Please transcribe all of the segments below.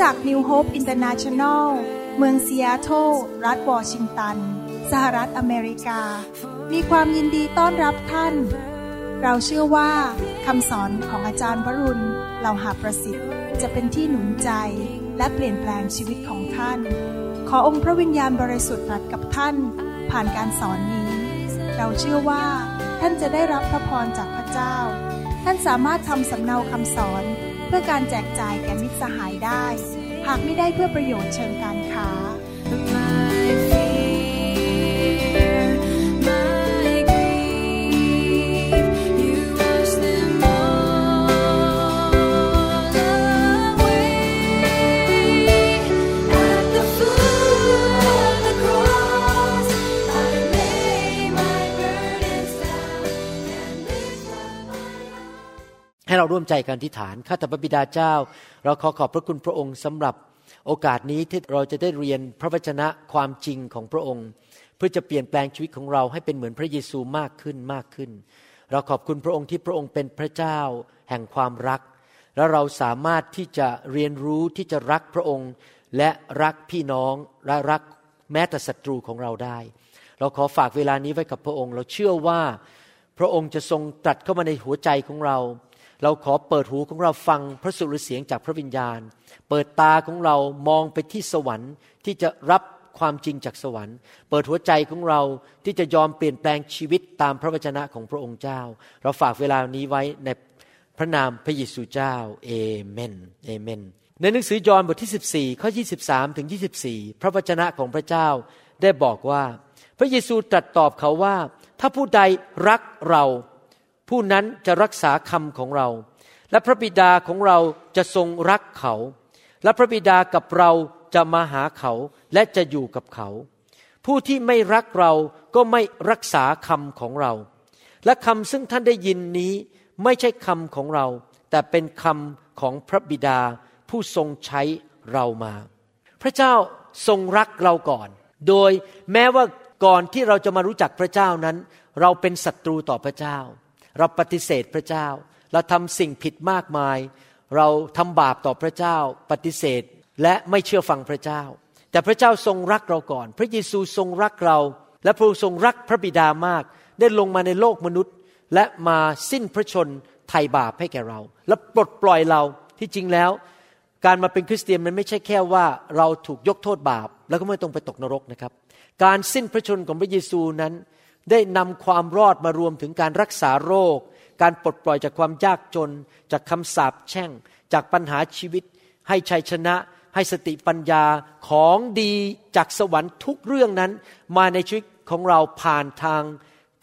จาก New Hope International เมืองซีแอตเทิลรัฐวอชิงตัน สหรัฐอเมริกา มีความยินดีต้อนรับท่าน เราเชื่อว่าคำสอนของอาจารย์วรุณเราหาประสิทธิ์จะเป็นที่หนุนใจและเปลี่ยนแปลงชีวิตของท่าน ขอองค์พระวิญญาณบริสุทธิ์ตรัสกับท่าน ผ่านการสอนนี้ เราเชื่อว่าท่านจะได้รับพระพรจากพระเจ้า ท่านสามารถทำสำเนาคำสอน เพื่อการแจกจ่ายแก่มิตรสหายได้ หากไม่ได้เพื่อประโยชน์เชิงการค้า เราร่วมใจกันที่ฐาน ข้าแต่พระบิดาเจ้า เราขอขอบพระคุณพระองค์สำหรับโอกาสนี้ที่เราจะได้เรียนพระวจนะความจริงของพระองค์ เพื่อจะเปลี่ยนแปลงชีวิตของเราให้เป็นเหมือนพระเยซูมากขึ้นมากขึ้น เราขอบคุณพระองค์ที่พระองค์เป็นพระเจ้า แห่งความรัก และเราสามารถที่จะเรียนรู้ที่จะรักพระองค์ และรักพี่น้องและรักแม้แต่ศัตรูของเราได้ เราขอฝากเวลานี้ไว้กับพระองค์ เราเชื่อว่าพระองค์จะทรงตรัสเข้ามาในหัวใจของเรา เราขอเปิดหูของเราฟังพระสุรเสียงจากพระวิญญาณ เปิดตาของเรามองไปที่สวรรค์ที่จะรับความจริงจากสวรรค์ เปิดหัวใจของเราที่จะยอมเปลี่ยนแปลงชีวิตตามพระวจนะของพระองค์เจ้า เราฝากเวลานี้ไว้ในพระนามพระเยซูเจ้าเอเมนเอเมน ในหนังสือยอห์นบทที่ 14 ข้อ 23 ถึง 24 พระวจนะของพระเจ้าได้บอกว่า พระเยซูตรัสตอบเขาว่า ถ้าผู้ใดรักเรา ผู้นั้นจะรักษาคำของเรา และพระบิดาของเราจะทรงรักเขา และพระบิดากับเราจะมาหาเขาและจะอยู่กับเขา ผู้ที่ไม่รักเราก็ไม่รักษาคำของเรา และคำซึ่งท่านได้ยินนี้ไม่ใช่คำของเรา แต่เป็นคำของพระบิดาผู้ทรงใช้เรามา พระเจ้าทรงรักเราก่อน โดยแม้ว่าก่อนที่เราจะมารู้จักพระเจ้านั้น เราเป็นศัตรูต่อพระเจ้า เราปฏิเสธพระเจ้า เราทำสิ่งผิดมากมาย เราทำบาปต่อพระเจ้า ปฏิเสธและไม่เชื่อฟังพระเจ้า แต่พระเจ้าทรงรักเราก่อน พระเยซูทรงรักเรา และพระองค์ทรงรักพระบิดามาก ได้ลงมาในโลกมนุษย์ และมาสิ้นพระชนไถ่บาปให้แก่เรา และปลดปล่อยเราที่จริงแล้ว การมาเป็นคริสเตียนมันไม่ใช่แค่ว่าเราถูกยกโทษบาป แล้วก็ไม่ต้องไปตกนรกนะครับ การสิ้นพระชนของพระเยซูนั้น ได้นำความรอดมารวมถึงการรักษาโรค การปลดปล่อยจากความยากจน จากคำสาปแช่ง จากปัญหาชีวิต ให้ชัยชนะ ให้สติปัญญาของดีจากสวรรค์ทุกเรื่องนั้น มาในชีวิตของเราผ่านทาง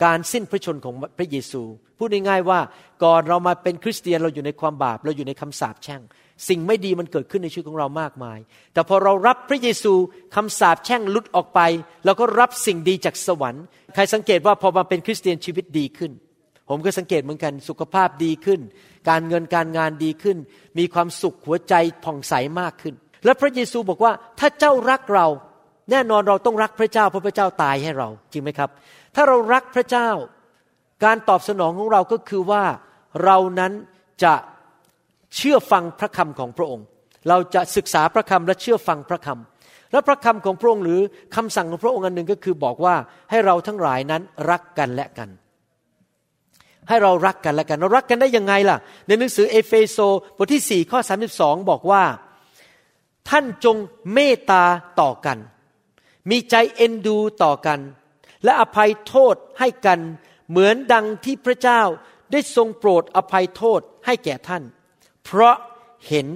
การสิ้นพระชนของพระเยซู พูดง่ายๆว่าก่อนเรามาเป็นคริสเตียนเราอยู่ในความบาปเราอยู่ในคำสาปแช่ง สิ่งไม่ดีมันเกิดขึ้นในชีวิตของเรามากมาย แต่พอเรารับพระเยซูคำสาปแช่งลุดออกไป เราก็รับสิ่งดีจากสวรรค์ ใครสังเกตว่าพอมาเป็นคริสเตียนชีวิตดีขึ้น ผมก็สังเกตเหมือนกันสุขภาพดีขึ้น การเงินการงานดีขึ้น มีความสุขหัวใจผ่องใสมากขึ้น และพระเยซูบอกว่าถ้าเจ้ารักเรา แน่นอนเราต้องรักพระเจ้าเพราะพระเจ้าตายให้เราจริงไหมครับ ถ้าเรารักพระเจ้า การตอบสนองของเราก็คือว่าเรานั้นจะ เชื่อฟังพระคำของพระองค์ เราจะศึกษาพระคำและเชื่อฟังพระคำและพระคำของพระองค์หรือคำสั่งของพระองค์อันหนึ่งก็คือบอกว่าให้เราทั้งหลายนั้นรักกันและกัน ให้เรารักกันและกันเรารักกันได้ยังไงล่ะ ในหนังสือเอเฟโซบทที่ 4 ข้อ 32 บอกว่า ท่านจงเมตตาต่อกัน มีใจเอ็นดูต่อกัน และอภัยโทษให้กันเหมือนดังที่พระเจ้าได้ทรงโปรดอภัยโทษให้แก่ท่าน เพราะเห็น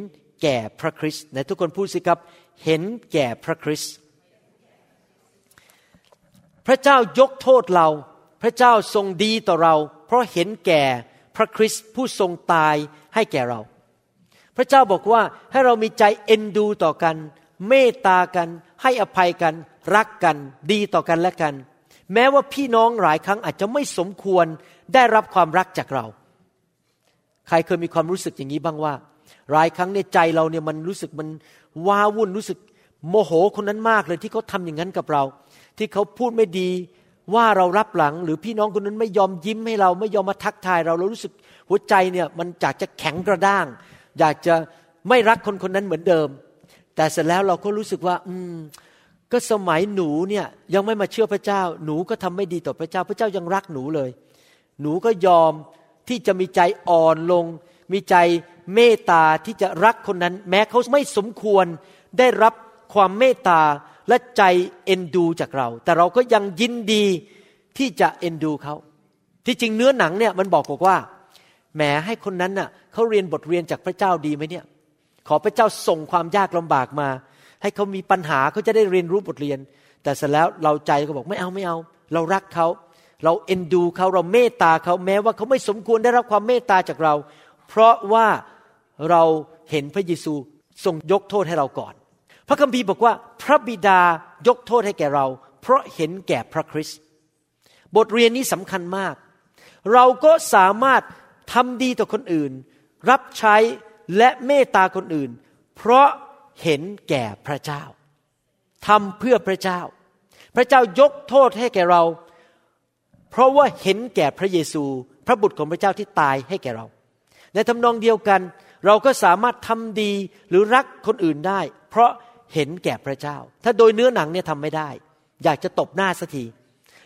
แก่พระคริสต์ในทุกคนพูดสิครับ เห็นแก่พระคริสต์พระเจ้ายกโทษเรา พระเจ้าทรงดีต่อเรา เพราะเห็นแก่พระคริสต์ผู้ทรงตายให้แก่เรา พระเจ้าบอกว่าให้เรามีใจเอ็นดูต่อกัน เมตตากัน ให้อภัยกัน รักกัน ดีต่อกันและกัน แม้ว่าพี่น้องหลายครั้งอาจจะไม่สมควรได้รับความรักจากเรา ใครเคยมีความรู้สึกอย่างนี้บ้างว่า หลายครั้งในใจเราเนี่ยมันรู้สึกมันว้าวุ่นรู้สึกโมโหคนนั้นมากเลยที่เขาทำอย่างนั้นกับเรา ที่เขาพูดไม่ดีว่าเรารับหลัง หรือพี่น้องคนนั้นไม่ยอมยิ้มให้เราไม่ยอมมาทักทายเราเรารู้สึกหัวใจเนี่ยมันอยากจะแข็งกระด้าง อยากจะไม่รักคนคนนั้นเหมือนเดิม แต่เสร็จแล้วเราก็รู้สึกว่า อืม ก็สมัยหนูเนี่ยยังไม่มาเชื่อพระเจ้า หนูก็ทำไม่ดีต่อพระเจ้า พระเจ้ายังรักหนูเลย หนูก็ยอม ที่จะมีใจอ่อนลง มีใจเมตตาที่จะรักคนนั้น แม้เขาไม่สมควรได้รับความเมตตาและใจเอ็นดูจากเรา แต่เราก็ยังยินดีที่จะเอ็นดูเขาที่จริงเนื้อหนังเนี่ยมันบอกบอกว่าแหมให้คนนั้นน่ะเขาเรียนบทเรียนจากพระเจ้าดีไหมเนี่ย ขอพระเจ้าส่งความยากลำบากมา ให้เขามีปัญหาเขาจะได้เรียนรู้บทเรียน แต่เสร็จแล้วเราใจก็บอกไม่เอาไม่เอา เรารักเขา เราเอ็นดูเขาเราเมตตาเขาแม้ว่าเขาไม่สมควรได้รับความเมตตาจากเรา เพราะว่าเราเห็นพระเยซูทรงยกโทษให้เราก่อน พระคัมภีร์บอกว่าพระบิดายกโทษให้แก่เรา เพราะเห็นแก่พระคริสต์บทเรียนนี้สำคัญมาก เราก็สามารถทำดีต่อคนอื่น รับใช้และเมตตาคนอื่น เพราะเห็นแก่พระเจ้าทำเพื่อพระเจ้า พระเจ้ายกโทษให้แก่เรา เพราะว่าเห็นแก่พระเยซู พระบุตรของพระเจ้าที่ตายให้แก่เรา ในทำนองเดียวกัน เราก็สามารถทำดีหรือรักคนอื่นได้ เพราะเห็นแก่พระเจ้า ถ้าโดยเนื้อหนังเนี่ยทำไม่ได้ อยากจะตบหน้าสักที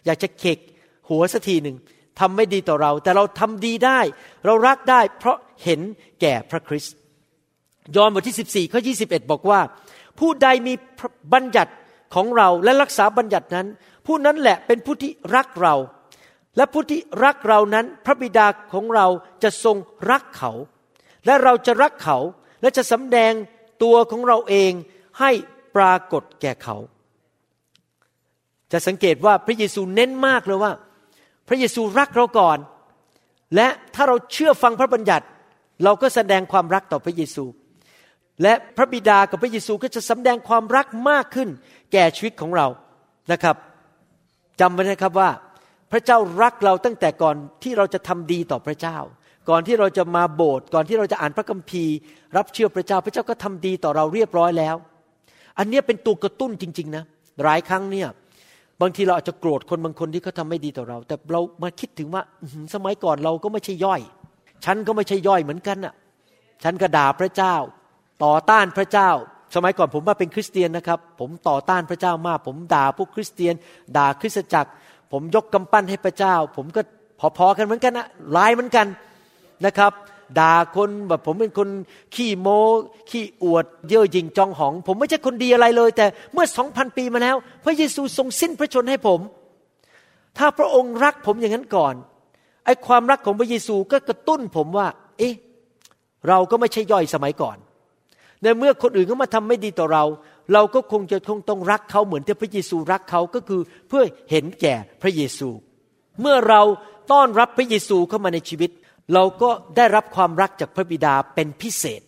อยากจะเขกหัวสักทีหนึ่งทำไม่ดีต่อเรา แต่เราทำดีได้ เรารักได้ เพราะเห็นแก่พระคริสต์ยอห์นบทที่ 14ข้อ21บอกว่า ผู้ใดมีบัญญัติของเราและรักษาบัญญัตินั้น ผู้นั้นแหละเป็นผู้ที่รักเรา และผู้ที่รักเรานั้นพระบิดาของเราจะทรงรักเขา และเราจะรักเขาและจะสำแดงตัวของเราเองให้ปรากฏแก่เขา จะสังเกตว่าพระเยซูเน้นมากเลยว่า พระเยซูรักเราก่อน และถ้าเราเชื่อฟังพระบัญญัติ เราก็แสดงความรักต่อพระเยซู และพระบิดากับพระเยซูก็จะสำแดงความรักมากขึ้นแก่ชีวิตของเรานะครับจำไว้นะครับว่า ระเจ้ารักเราตั้งแต่ก่อนที่เราจะทำดีต่อพระเจ้า ก่อนที่เราจะมาโบสถ์ก่อนที่เราจะอ่านพระคัมภีร์ รับเชื่อพระเจ้า พระเจ้าก็ทำดีต่อเราเรียบร้อยแล้ว อันนี้เป็นตัวกระตุ้นจริง ๆ นะหลายครั้งเนี่ยบางทีเราอาจจะโกรธคนบางคนที่เขาทาไม่ดีต่อเรา แต่เรามาคิดถึงว่าสมัยก่อนเราก็ไม่ใช่ย่อย ฉันก็ไม่ใช่ย่อยเหมือนกันน่ะ ฉันก็ด่าพระเจ้า ต่อต้านพระเจ้า สมัยก่อนผมมาเป็นคริสเตียนนะครับ ผมต่อต้านพระเจ้ามาก ผมด่าพวกคริสเตียน ด่าคริสตจักร ผมยกกำปั้นให้พระเจ้า ผมก็พอๆกันเหมือนกันนะร้ายเหมือนกันนะครับ ด่าคนแบบผมเป็นคนขี้โม้ขี้อวด เย่อหยิ่งจองหอง ผมไม่ใช่คนดีอะไรเลย แต่เมื่อสองพันปีมาแล้ว พระเยซูทรงสิ้นพระชนให้ผม ถ้าพระองค์รักผมอย่างนั้นก่อนไอ้ความรักของพระเยซูก็กระตุ้นผมว่า เอ๊ะเราก็ไม่ใช่ย่อยสมัยก่อน ในเมื่อคนอื่นเขามาทำไม่ดีต่อเรา เราก็คงจะคงต้องรักเขาเหมือนที่พระเยซูรักเขาก็คือเพื่อเห็นแก่พระเยซู เมื่อเราต้อนรับพระเยซูเข้ามาในชีวิต เราก็ได้รับความรักจากพระบิดาเป็นพิเศษ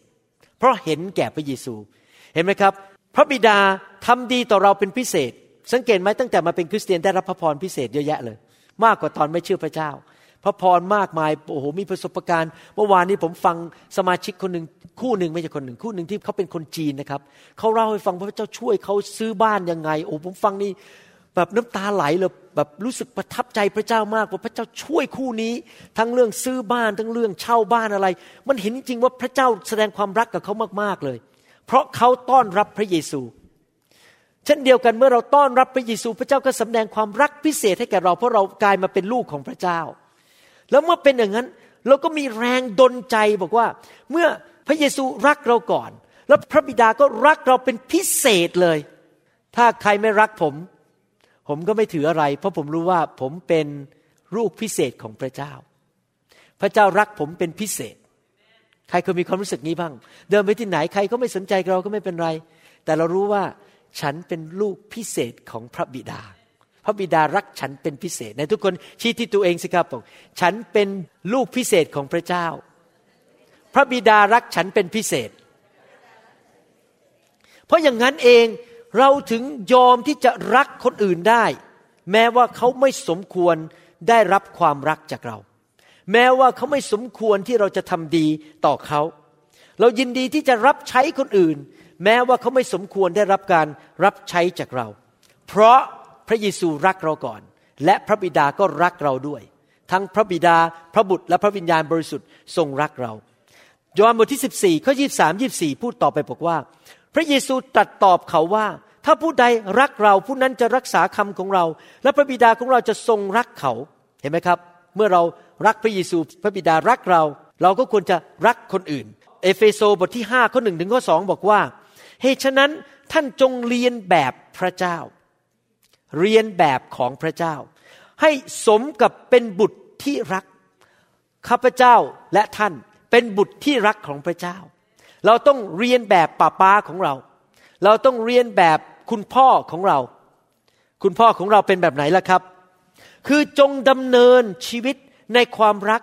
เพราะเห็นแก่พระเยซู เห็นไหมครับ พระบิดาทำดีต่อเราเป็นพิเศษ สังเกตไหมตั้งแต่มาเป็นคริสเตียนได้รับพระพรพิเศษเยอะแยะเลย มากกว่าตอนไม่เชื่อพระเจ้า ระพรมากมายโอ้โหมีประสบการณ์เมื่อวานนี้ผมฟังสมาชิกคนหนึ่งคู่หนึ่งไม่ใช่คนหนึ่งคู่หนึ่งที่เขาเป็นคนจีนนะครับเขาเล่าให้ฟังว่าพระเจ้าช่วยเขาซื้อบ้านยังไง โอ้ผมฟังนี่แบบน้ำตาไหลเลยแบบรู้สึกประทับใจพระเจ้ามากว่าพระเจ้าช่วยคู่นี้ ทั้งเรื่องซื้อบ้านทั้งเรื่องเช่าบ้านอะไร มันเห็นจริงๆว่าพระเจ้าแสดงความรักกับเขามากๆเลย เพราะเขาต้อนรับพระเยซูเช่นเดียวกันเมื่อเราต้อนรับพระเยซู พระเจ้าก็สำแดงความรักพิเศษให้แก่เราเพราะเรากลายมาเป็นลูกของพระเจ้า แล้วเมื่อเป็นอย่างนั้น เราก็มีแรงดลใจบอกว่า เมื่อพระเยซูรักเราก่อน แล้วพระบิดาก็รักเราเป็นพิเศษเลย ถ้าใครไม่รักผม ผมก็ไม่ถืออะไร เพราะผมรู้ว่าผมเป็นลูกพิเศษของพระเจ้า พระเจ้ารักผมเป็นพิเศษ ใครเคยมีความรู้สึกนี้บ้าง เดินไปที่ไหนใครก็ไม่สนใจเราก็ไม่เป็นไร แต่เรารู้ว่าฉันเป็นลูกพิเศษของพระบิดา ระบิดารักฉันเป็นพิเศษในทุกคนชี้ที่ตัวเองสิครับบอกฉันเป็นลูกพิเศษของพระเจ้า พระบิดารักฉันเป็นพิเศษ เพราะอย่างนั้นเองเราถึงยอมที่จะรักคนอื่นได้ แม้ว่าเขาไม่สมควรได้รับความรักจากเรา แม้ว่าเขาไม่สมควรที่เราจะทำดีต่อเขา เรายินดีที่จะรับใช้คนอื่น แม้ว่าเขาไม่สมควรได้รับการรับใช้จากเรา เพราะ พระเยซูรักเราก่อน และพระบิดาก็รักเราด้วย ทั้งพระบิดาพระบุตรและพระวิญญาณบริสุทธิ์ทรงรักเรา ยอห์นบทที่ 14ข้อ23 24พูดต่อไปบอกว่า พระเยซูตรัสตอบเขาว่า ถ้าผู้ใดรักเราผู้นั้นจะรักษาคำของเรา และพระบิดาของเราจะทรงรักเขาเห็นไหมครับ เมื่อเรารักพระเยซูพระบิดารักเรา เราก็ควรจะรักคนอื่น เอเฟโซบทที่5ข้อหนึ่งถึงข้อสองบอกว่าเหตุฉะนั้นท่านจงเรียนแบบพระเจ้า เรียนแบบของพระเจ้า ให้สมกับเป็นบุตรที่รัก ข้าพเจ้าและท่านเป็นบุตรที่รักของพระเจ้า เราต้องเรียนแบบป้าป้าของเรา เราต้องเรียนแบบคุณพ่อของเรา คุณพ่อของเราเป็นแบบไหนล่ะครับ คือจงดำเนินชีวิตในความรัก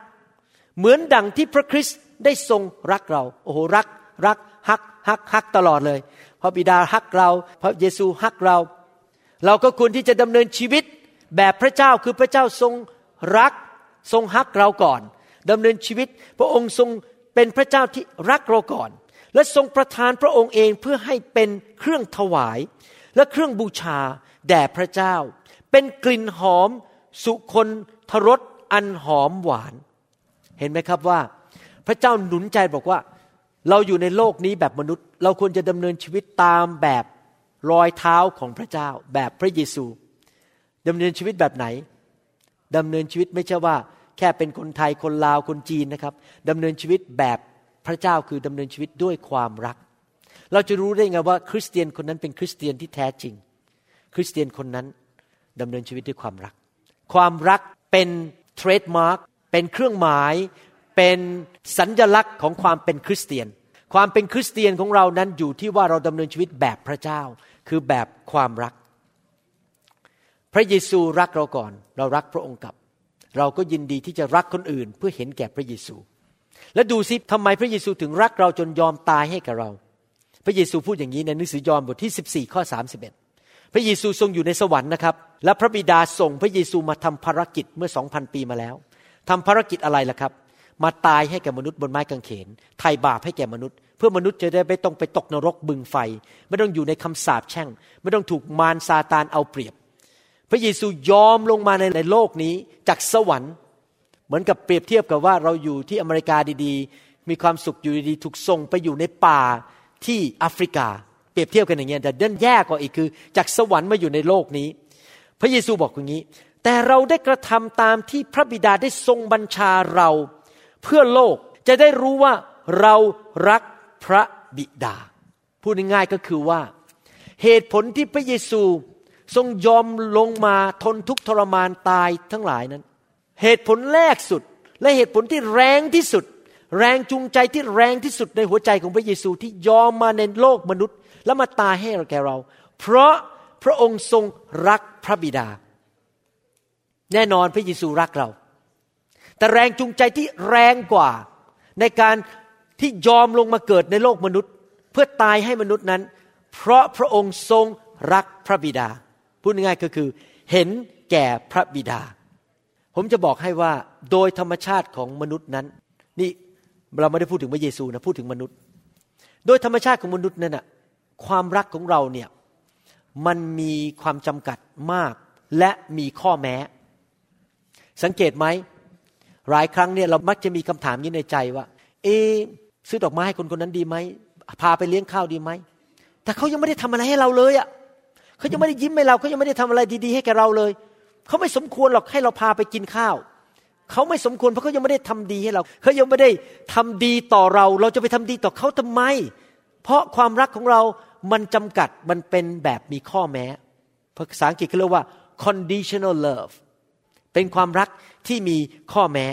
เหมือนดังที่พระคริสต์ได้ทรงรักเรา โอ้โหรัก รักฮักฮักฮักตลอดเลย พระบิดาฮักเรา พระเยซูฮักเรา เราก็ควรที่จะดำเนินชีวิตแบบพระเจ้าคือพระเจ้าทรงรักทรงฮักเราก่อนดำเนินชีวิต พระองค์ทรงเป็นพระเจ้าที่รักเราก่อน และทรงประทานพระองค์เองเพื่อให้เป็นเครื่องถวาย และเครื่องบูชาแด่พระเจ้า เป็นกลิ่นหอม สุคนทรสอันหอมหวาน เห็นไหมครับว่า พระเจ้าหนุนใจบอกว่า เราอยู่ในโลกนี้แบบมนุษย์ เราควรจะดำเนินชีวิตตามแบบ รอยเท้าของพระเจ้าแบบพระเยซูดำเนินชีวิตแบบไหนดำเนินชีวิตไม่ใช่ว่า แค่เป็นคนไทยคนลาวคนจีนนะครับดำเนินชีวิตแบบพระเจ้าคือดำเนินชีวิตด้วยความรัก เราจะรู้ได้ไงว่า คริสเตียนคนนั้นเป็นคริสเตียนที่แท้จริง คริสเตียนคนนั้นดำเนินชีวิตด้วยความรัก ความรักเป็น trademark เป็นเครื่องหมายเป็นสัญลักษณ์ของความเป็นคริสเตียน ความเป็นคริสเตียนของเรานั้นอยู่ที่ว่าเราดำเนินชีวิตแบบพระเจ้า คือแบบความรัก พระเยซูรักเราก่อน เรารักพระองค์กลับ เราก็ยินดีที่จะรักคนอื่น เพื่อเห็นแก่พระเยซู และดูสิทำไมพระเยซูถึงรักเราจนยอมตายให้กับเรา พระเยซูพูดอย่างนี้ในหนังสือยอห์นบทที่ 14 ข้อ 31 พระเยซูทรงอยู่ในสวรรค์นะครับ และพระบิดาส่งพระเยซูมาทำภารกิจเมื่อ2,000ปีมาแล้วทำภารกิจอะไรล่ะครับ มาตายให้แก่มนุษย์บนไม้กางเขนไถ่บาปให้แก่มนุษย์ เพื่อมนุษย์จะได้ไม่ต้องไปตกนรกบึงไฟ ไม่ต้องอยู่ในคำสาปแช่ง ไม่ต้องถูกมารซาตานเอาเปรียบ พระเยซูยอมลงมาในในโลกนี้จากสวรรค์ เหมือนกับเปรียบเทียบกับว่าเราอยู่ที่อเมริกาดีๆ มีความสุขอยู่ดีๆถูกส่งไปอยู่ในป่าที่แอฟริกา เปรียบเทียบกันอย่างเงี้ยแต่เดินแย่กว่าอีกคือ จากสวรรค์มาอยู่ในโลกนี้ พระเยซูบอกอย่างนี้ แต่เราได้กระทำตามที่พระบิดาได้ทรงบัญชาเรา เพื่อโลกจะได้รู้ว่าเรารัก พระบิดา พูดง่ายๆก็คือว่า เหตุผลที่พระเยซูทรงยอมลงมาทนทุกข์ทรมานตายทั้งหลายนั้น เหตุผลแรกสุด และเหตุผลที่แรงที่สุด แรงจูงใจที่แรงที่สุดในหัวใจของพระเยซูที่ยอมมาในโลกมนุษย์ แล้วมาตายให้เราแก่เรา เพราะพระองค์ทรงรักพระบิดา แน่นอนพระเยซูรักเรา แต่แรงจูงใจที่แรงกว่าในการ ที่ยอมลงมาเกิดในโลกมนุษย์ เพื่อตายให้มนุษย์นั้น เพราะพระองค์ทรงรักพระบิดา พูดง่ายๆก็คือ เห็นแก่พระบิดา ผมจะบอกให้ว่าโดยธรรมชาติของมนุษย์นั้น นี่เราไม่ได้พูดถึงพระเยซูนะพูดถึงมนุษย์ โดยธรรมชาติของมนุษย์นั้นน่ะความรักของเราเนี่ยมันมีความจำกัดมากและมีข้อแม้ สังเกตไหมหลายครั้งเนี่ยเรามักจะมีคำถามนี้ในใจว่า เอ ซื้อดอกไม้ให้คนคนนั้นดีไหมพาไปเลี้ยงข้าวดีไหมแต่เขายังไม่ได้ทำอะไรให้เราเลยอะเขายังไม่ได้ยิ้มให้เราเขายังไม่ได้ทำอะไรดีๆให้แกเราเลยเขาไม่สมควรหรอกให้เราพาไปกินข้าวเขาไม่สมควรเพราะเขายังไม่ได้ทำดีให้เราเขายังไม่ได้ทำดีต่อเรา เราจะไปทำดีต่อเขาทำไม เพราะความรักของเรามันจำกัดมันเป็นแบบมีข้อแม้ภาษาอังกฤษเขาเรียกว่า conditional love เป็นความรักที่มีข้อแม้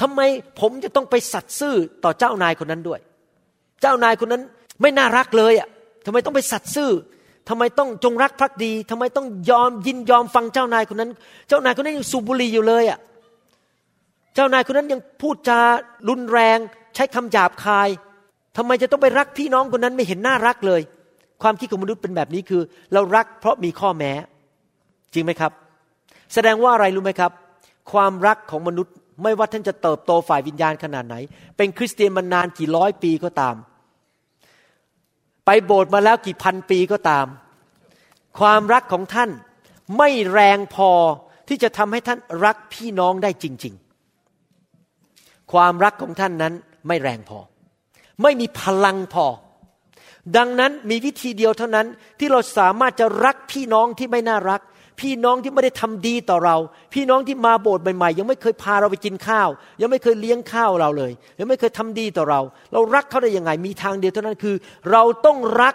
ทำไมผมจะต้องไปสัตย์ซื่อต่อเจ้านายคนนั้นด้วย เจ้านายคนนั้นไม่น่ารักเลยอะทำไมต้องไปสัตย์ซื่อทำไมต้องจงรักภักดีทำไมต้องยอมยินยอมฟังเจ้านายคนนั้น เจ้านายคนนั้นยังสูบบุหรี่อยู่เลยอะเจ้านายคนนั้นยังพูดจารุนแรง ใช้คำหยาบคายทำไมจะต้องไปรักพี่น้องคนนั้นไม่เห็นน่ารักเลย ความคิดของมนุษย์เป็นแบบนี้คือ เรารักเพราะมีข้อแม้ จริงไหมครับ แสดงว่าอะไรรู้ไหมครับ ความรักของมนุษย์ ไม่ว่าท่านจะเติบโตฝ่ายวิญญาณขนาดไหน เป็นคริสเตียนมานานกี่ร้อยปีก็ตาม ไปโบสถ์มาแล้วกี่พันปีก็ตาม ความรักของท่านไม่แรงพอที่จะทำให้ท่านรักพี่น้องได้จริง ๆ ความรักของท่านนั้นไม่แรงพอ ไม่มีพลังพอ ดังนั้นมีวิธีเดียวเท่านั้นที่เราสามารถจะรักพี่น้องที่ไม่น่ารัก พี่น้องที่ไม่ได้ทำดีต่อเรา พี่น้องที่มาโบสถ์ใหม่ๆ ยังไม่เคยพาเราไปกินข้าว ยังไม่เคยเลี้ยงข้าวเราเลย ยังไม่เคยทำดีต่อเรา เรารักเขาได้ยังไง มีทางเดียวเท่านั้นคือ เราต้องรัก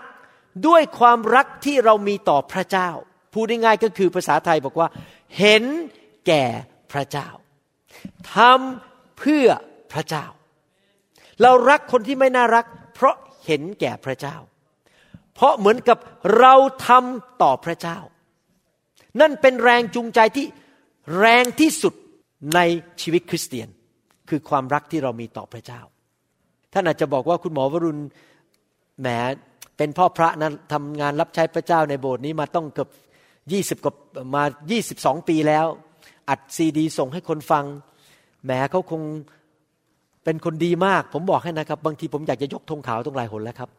ด้วยความรักที่เรามีต่อพระเจ้า พูดง่ายๆก็คือภาษาไทยบอกว่า เห็นแก่พระเจ้าทำเพื่อพระเจ้า เรารักคนที่ไม่น่ารัก เพราะเห็นแก่พระเจ้า เพราะเหมือนกับเราทำต่อพระเจ้า นั่นเป็นแรงจูงใจที่แรงที่สุดในชีวิตคริสเตียน คือความรักที่เรามีต่อพระเจ้า ท่านอาจจะบอกว่าคุณหมอวรุณแหมเป็นพ่อพระนะทำงานรับใช้พระเจ้าในโบสถ์นี้มาต้องเกือบยี่สิบกว่ามายี่สิบสองปีแล้ว อัดซีดี ส่งให้คนฟังแหมเขาคงเป็นคนดีมาก ผมบอกให้นะครับ บางทีผมอยากจะยกธงขาวต้องหลายหนแล้วครับ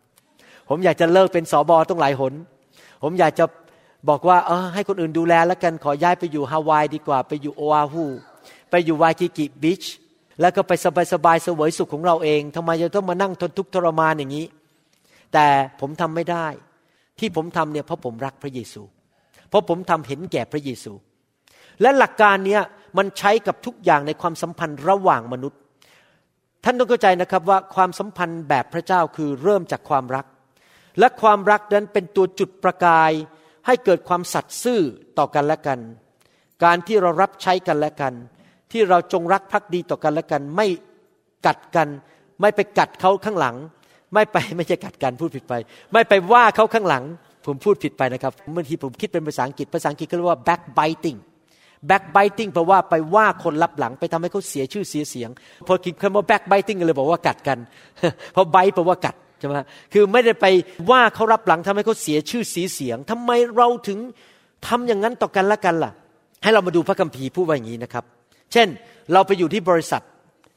ผมอยากจะเลิกเป็นสอบอต้องหลายหน ผมอยากจะ บอกว่าเออให้คนอื่นดูแลแล้วกันขอย้ายไปอยู่ฮาวายดีกว่า ไปอยู่โออาฮูไปอยู่วากิกิบีชแล้วก็ไปสบายๆเสวยสุขของเราเองทำไมจะต้องมานั่งทนทุกข์ทรมานอย่างนี้ แต่ผมทำไม่ได้ ที่ผมทำเนี่ยเพราะผมรักพระเยซู เพราะผมทำเห็นแก่พระเยซู และหลักการเนี้ยมันใช้กับทุกอย่างในความสัมพันธ์ระหว่างมนุษย์ ท่านต้องเข้าใจนะครับว่าความสัมพันธ์แบบพระเจ้าคือเริ่มจากความรัก และความรักนั้นเป็นตัวจุดประกาย ให้เกิดความสัตย์ซื่อต่อกันและกัน การที่เรารับใช้กันและกัน ที่เราจงรักภักดีต่อกันและกัน ไม่กัดกัน ไม่ไปกัดเขาข้างหลัง ไม่ไปไม่ใช่กัดกันพูดผิดไป ไม่ไปว่าเขาข้างหลัง ผมพูดผิดไปนะครับบางทีผมคิดเป็นภาษาอังกฤษภาษาอังกฤษก็เรียกว่า backbiting backbiting แปลว่าไปว่าคนรับหลังไปทำให้เขาเสียชื่อเสียเสียง พอคิดคำว่า backbiting เลยบอกว่ากัดกัน เพราะ bite แปลว่ากัด ช่ไหมคือไม่ได้ไปว่าเขารับหลังทำให้เขาเสียชื่อเสียเสียงทำไมเราถึงทำอย่างนั้นต่อกันละกันล่ะ ให้เรามาดูพระคัมภีร์พูดว่าอย่างนี้นะครับ เช่นเราไปอยู่ที่บริษัท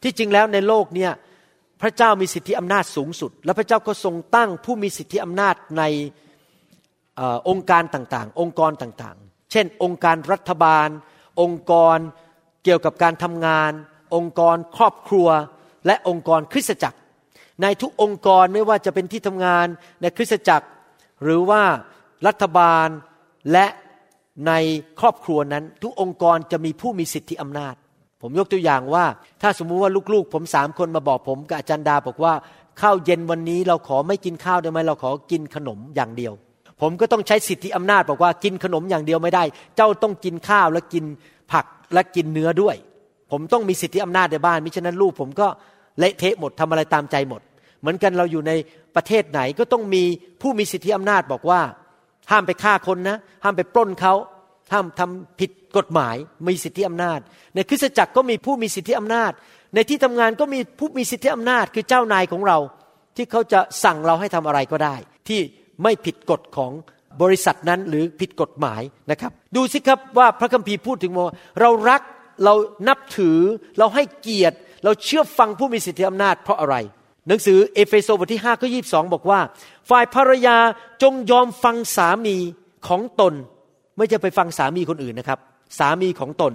ที่จริงแล้วในโลกเนี่ยพระเจ้ามีสิทธิอำนาจสูงสุด และพระเจ้าก็ทรงตั้งผู้มีสิทธิอำนาจในออองค์การต่างๆ องค์กรต่างๆ เช่น องค์การรัฐบาล องค์กรเกี่ยวกับการทำงาน องค์กรครอบครัว และองค์กรคริสตจักร ในทุกองค์กรไม่ว่าจะเป็นที่ทำงานในคริสตจักร หรือว่ารัฐบาลและในครอบครัวนั้น ทุกองค์กรจะมีผู้มีสิทธิอำนาจ ผมยกตัวอย่างว่า ถ้าสมมุติว่าลูกๆ ผมสามคนมาบอกผมกับอาจารย์ดาบอกว่าข้าวเย็นวันนี้เราขอไม่กินข้าวได้ไหมเราขอกินขนมอย่างเดียว ผมก็ต้องใช้สิทธิอำนาจบอกว่ากินขนมอย่างเดียวไม่ได้ เจ้าต้องกินข้าวและกินผักและกินเนื้อด้วย ผมต้องมีสิทธิอำนาจในบ้านมิฉะนั้นลูกผมก็เละเทะหมดทำอะไรตามใจหมด เหมือนกันเราอยู่ในประเทศไหนก็ต้องมีผู้มีสิทธิอำนาจบอกว่า ห้ามไปฆ่าคนนะ ห้ามไปปล้นเขาห้ามทำผิดกฎหมายมีสิทธิอำนาจ ในคริสตจักรก็มีผู้มีสิทธิอำนาจ ในที่ทำงานก็มีผู้มีสิทธิอำนาจคือเจ้านายของเรา ที่เขาจะสั่งเราให้ทำอะไรก็ได้ ที่ไม่ผิดกฎของบริษัทนั้นหรือผิดกฎหมายนะครับ ดูสิครับว่าพระคัมภีร์พูดถึงว่าเรารักเรานับถือเราให้เกียรติ เราเชื่อฟังผู้มีสิทธิอำนาจเพราะอะไร หนังสือเอเฟโซบทที่5ข้อ22 บอกว่า ฝ่ายภรรยาจงยอมฟังสามีของตน ไม่จะไปฟังสามีคนอื่นนะครับ สามีของตน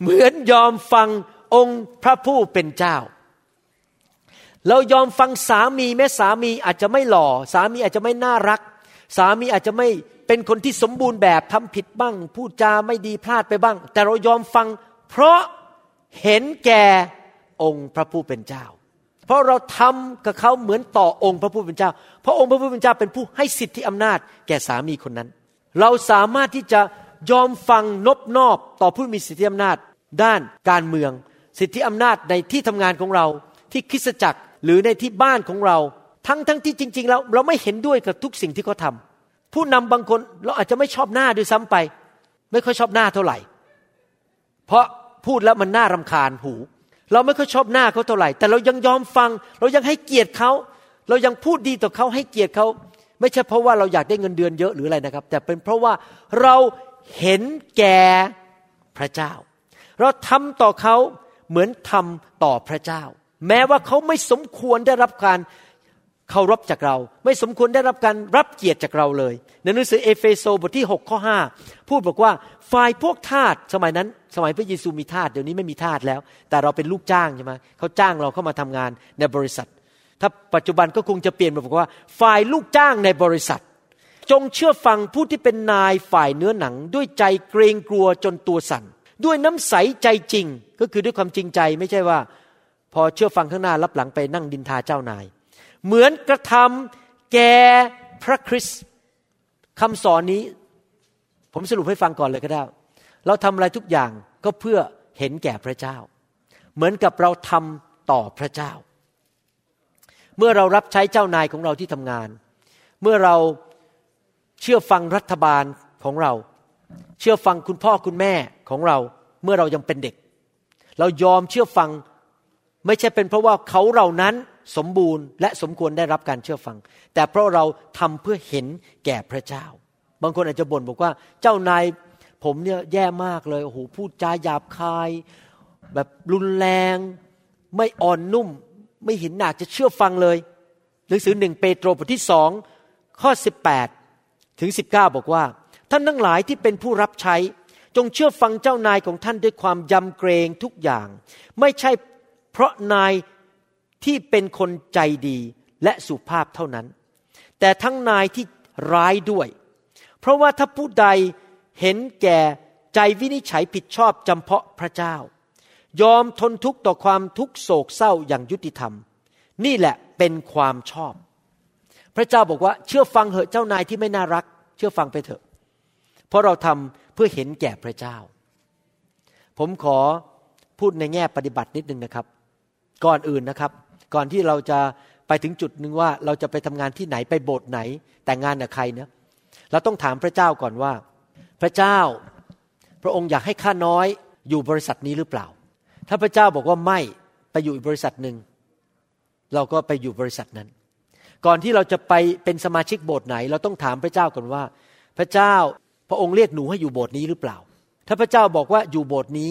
เหมือนยอมฟังองค์พระผู้เป็นเจ้า เรายอมฟังสามีแม้สามีอาจจะไม่หล่อ สามีอาจจะไม่น่ารัก สามีอาจจะไม่เป็นคนที่สมบูรณ์แบบทำผิดบ้าง พูดจาไม่ดีพลาดไปบ้าง แต่เรายอมฟัง เพราะเห็นแก่องค์พระผู้เป็นเจ้า เพราะเราทำกับเขาเหมือนต่อองค์พระผู้เป็นเจ้า เพราะองค์พระผู้เป็นเจ้าเป็นผู้ให้สิทธิอำนาจแก่สามีคนนั้น เราสามารถที่จะยอมฟังนบนอบต่อผู้มีสิทธิอำนาจ ด้านการเมือง สิทธิอำนาจในที่ทำงานของเรา ที่คริสจักรหรือในที่บ้านของเรา ทั้งทั้งที่จริง ๆ แล้วเราไม่เห็นด้วยกับทุกสิ่งที่เขาทาผู้นำบางคนเราอาจจะไม่ชอบหน้าด้วยซ้ำไป ไม่ค่อยชอบหน้าเท่าไหร่ เพราะพูดแล้วมันน่ารำคาญหู เราไม่ค่อยชอบหน้าเขาเท่าไหร่ แต่เรายังยอมฟัง เรายังให้เกียรติเขา เรายังพูดดีต่อเขาให้เกียรติเขา ไม่ใช่เพราะว่าเราอยากได้เงินเดือนเยอะหรืออะไรนะครับ แต่เป็นเพราะว่าเราเห็นแก่พระเจ้า เราทำต่อเขาเหมือนทำต่อพระเจ้า แม้ว่าเขาไม่สมควรได้รับการ เคารพจากเรา ไม่สมควรได้รับการรับเกียรติจากเราเลย ในหนังสือเอเฟโซบทที่6ข้อ5พูดบอกว่าฝ่ายพวกทาสสมัยนั้น สมัยพระเยซูมีทาสเดี๋ยวนี้ไม่มีทาสแล้ว แต่เราเป็นลูกจ้างใช่ไหมเขาจ้างเราเข้ามาทำงานในบริษัท ถ้าปัจจุบันก็คงจะเปลี่ยนมาบอกว่า ฝ่ายลูกจ้างในบริษัท จงเชื่อฟังผู้ที่เป็นนายฝ่ายเนื้อหนัง ด้วยใจเกรงกลัวจนตัวสั่นด้วยน้ำใสใจจริงก็คือด้วยความจริงใจไม่ใช่ว่า พอเชื่อฟังข้างหน้ารับหลังไปนั่งดินทาเจ้านาย เหมือนกระทำแก่พระคริสต์คำสอนนี้ ผมสรุปให้ฟังก่อนเลยก็ได้ เราทำอะไรทุกอย่างก็เพื่อเห็นแก่พระเจ้า เหมือนกับเราทำต่อพระเจ้า เมื่อเรารับใช้เจ้านายของเราที่ทำงาน เมื่อเราเชื่อฟังรัฐบาลของเรา เชื่อฟังคุณพ่อคุณแม่ของเรา เมื่อเรายังเป็นเด็ก เรายอมเชื่อฟังไม่ใช่เป็นเพราะว่าเขาเรานั้น สมบูรณ์และสมควรได้รับการเชื่อฟัง แต่เพราะเราทำเพื่อเห็นแก่พระเจ้า บางคนอาจจะบ่นบอกว่าเจ้านายผมเนี่ยแย่มากเลยโอ้โหพูดจาหยาบคาย แบบรุนแรง ไม่อ่อนนุ่ม ไม่เห็นหนาจะเชื่อฟังเลย หนังสือหนึ่งเปโตรบทที่สองข้อ 18 ถึง 19 บอกว่า ท่านทั้งหลายที่เป็นผู้รับใช้จงเชื่อฟังเจ้านายของท่านด้วยความยำเกรงทุกอย่าง ไม่ใช่เพราะนาย ที่เป็นคนใจดีและสุภาพเท่านั้น แต่ทั้งนายที่ร้ายด้วย เพราะว่าถ้าผู้ใดเห็นแก่ใจวินิจฉัยผิดชอบจำเพาะพระเจ้า ยอมทนทุกข์ต่อความทุกโศกเศร้าอย่างยุติธรรม นี่แหละเป็นความชอบ พระเจ้าบอกว่าเชื่อฟังเหอะเจ้านายที่ไม่น่ารัก เชื่อฟังไปเถอะ เพราะเราทำเพื่อเห็นแก่พระเจ้า ผมขอพูดในแง่ปฏิบัตินิดนึงนะครับ ก่อนอื่นนะครับ ก่อนที่เราจะไปถึงจุดหนึ่งว่าเราจะไปทำงานที่ไหนไปโบสถ์ไหน แต่งงานกับใครเนะเราต้องถามพระเจ้าก่อนว่า พระเจ้าพระองค์อยากให้ข้าน้อยอยู่บริษัทนี้หรือเปล่า ถ้าพระเจ้าบอกว่าไม่ไปอยู่อีกบริษัทหนึ่งเราก็ไปอยู่บริษัทนั้น ก่อนที่เราจะไปเป็นสมาชิกโบสถ์ไหน เราต้องถามพระเจ้าก่อนว่า พระเจ้าพระองค์เรียกหนูให้อยู่โบสถ์นี้หรือเปล่า ถ้าพระเจ้าบอกว่าอยู่โบสถ์นี้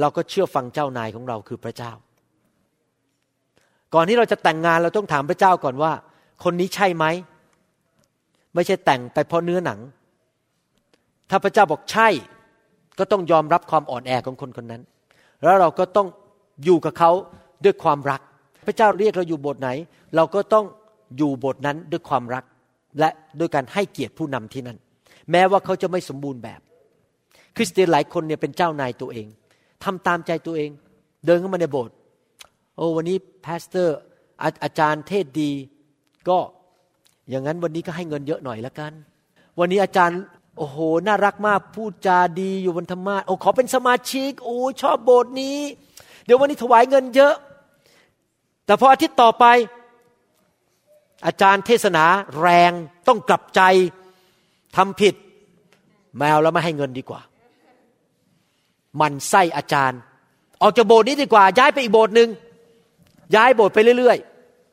เราก็เชื่อฟังเจ้านายของเราคือพระเจ้า ก่อนที่เราจะแต่งงานเราต้องถามพระเจ้าก่อนว่า คนนี้ใช่ไหม ไม่ใช่แต่งไปเพราะเนื้อหนัง ถ้าพระเจ้าบอกใช่ ก็ต้องยอมรับความอ่อนแอของคนคนนั้น แล้วเราก็ต้องอยู่กับเขาด้วยความรัก พระเจ้าเรียกเราอยู่โบสถ์ไหน เราก็ต้องอยู่โบสถ์นั้นด้วยความรัก และด้วยการให้เกียรติผู้นำที่นั่น แม้ว่าเขาจะไม่สมบูรณ์แบบ คริสเตียนหลายคนเนี่ยเป็นเจ้านายตัวเองทำตามใจตัวเอง เดินเข้ามาในโบสถ์ โอ้วันนี้ pastor อาอาจารย์เทศน์ดี ก็อย่างนั้นวันนี้ก็ให้เงินเยอะหน่อยละกัน วันนี้อาจารย์โอ้โหน่ารักมากพูดจาดีอยู่บนธรรมาสน์โอ้ขอเป็นสมาชิกโอ้ชอบโบสถ์นี้ เดี๋ยววันนี้ถวายเงินเยอะ แต่พออาทิตย์ต่อไป อาจารย์เทศนาแรงต้องกลับใจทำผิดแมวแล้วไม่ให้เงินดีกว่า มันไส้อาจารย์ ออกจากโบสถ์นี้ดีกว่า ย้ายไปอีกโบสถ์หนึ่ง ย้ายโบสถ์ไปเรื่อย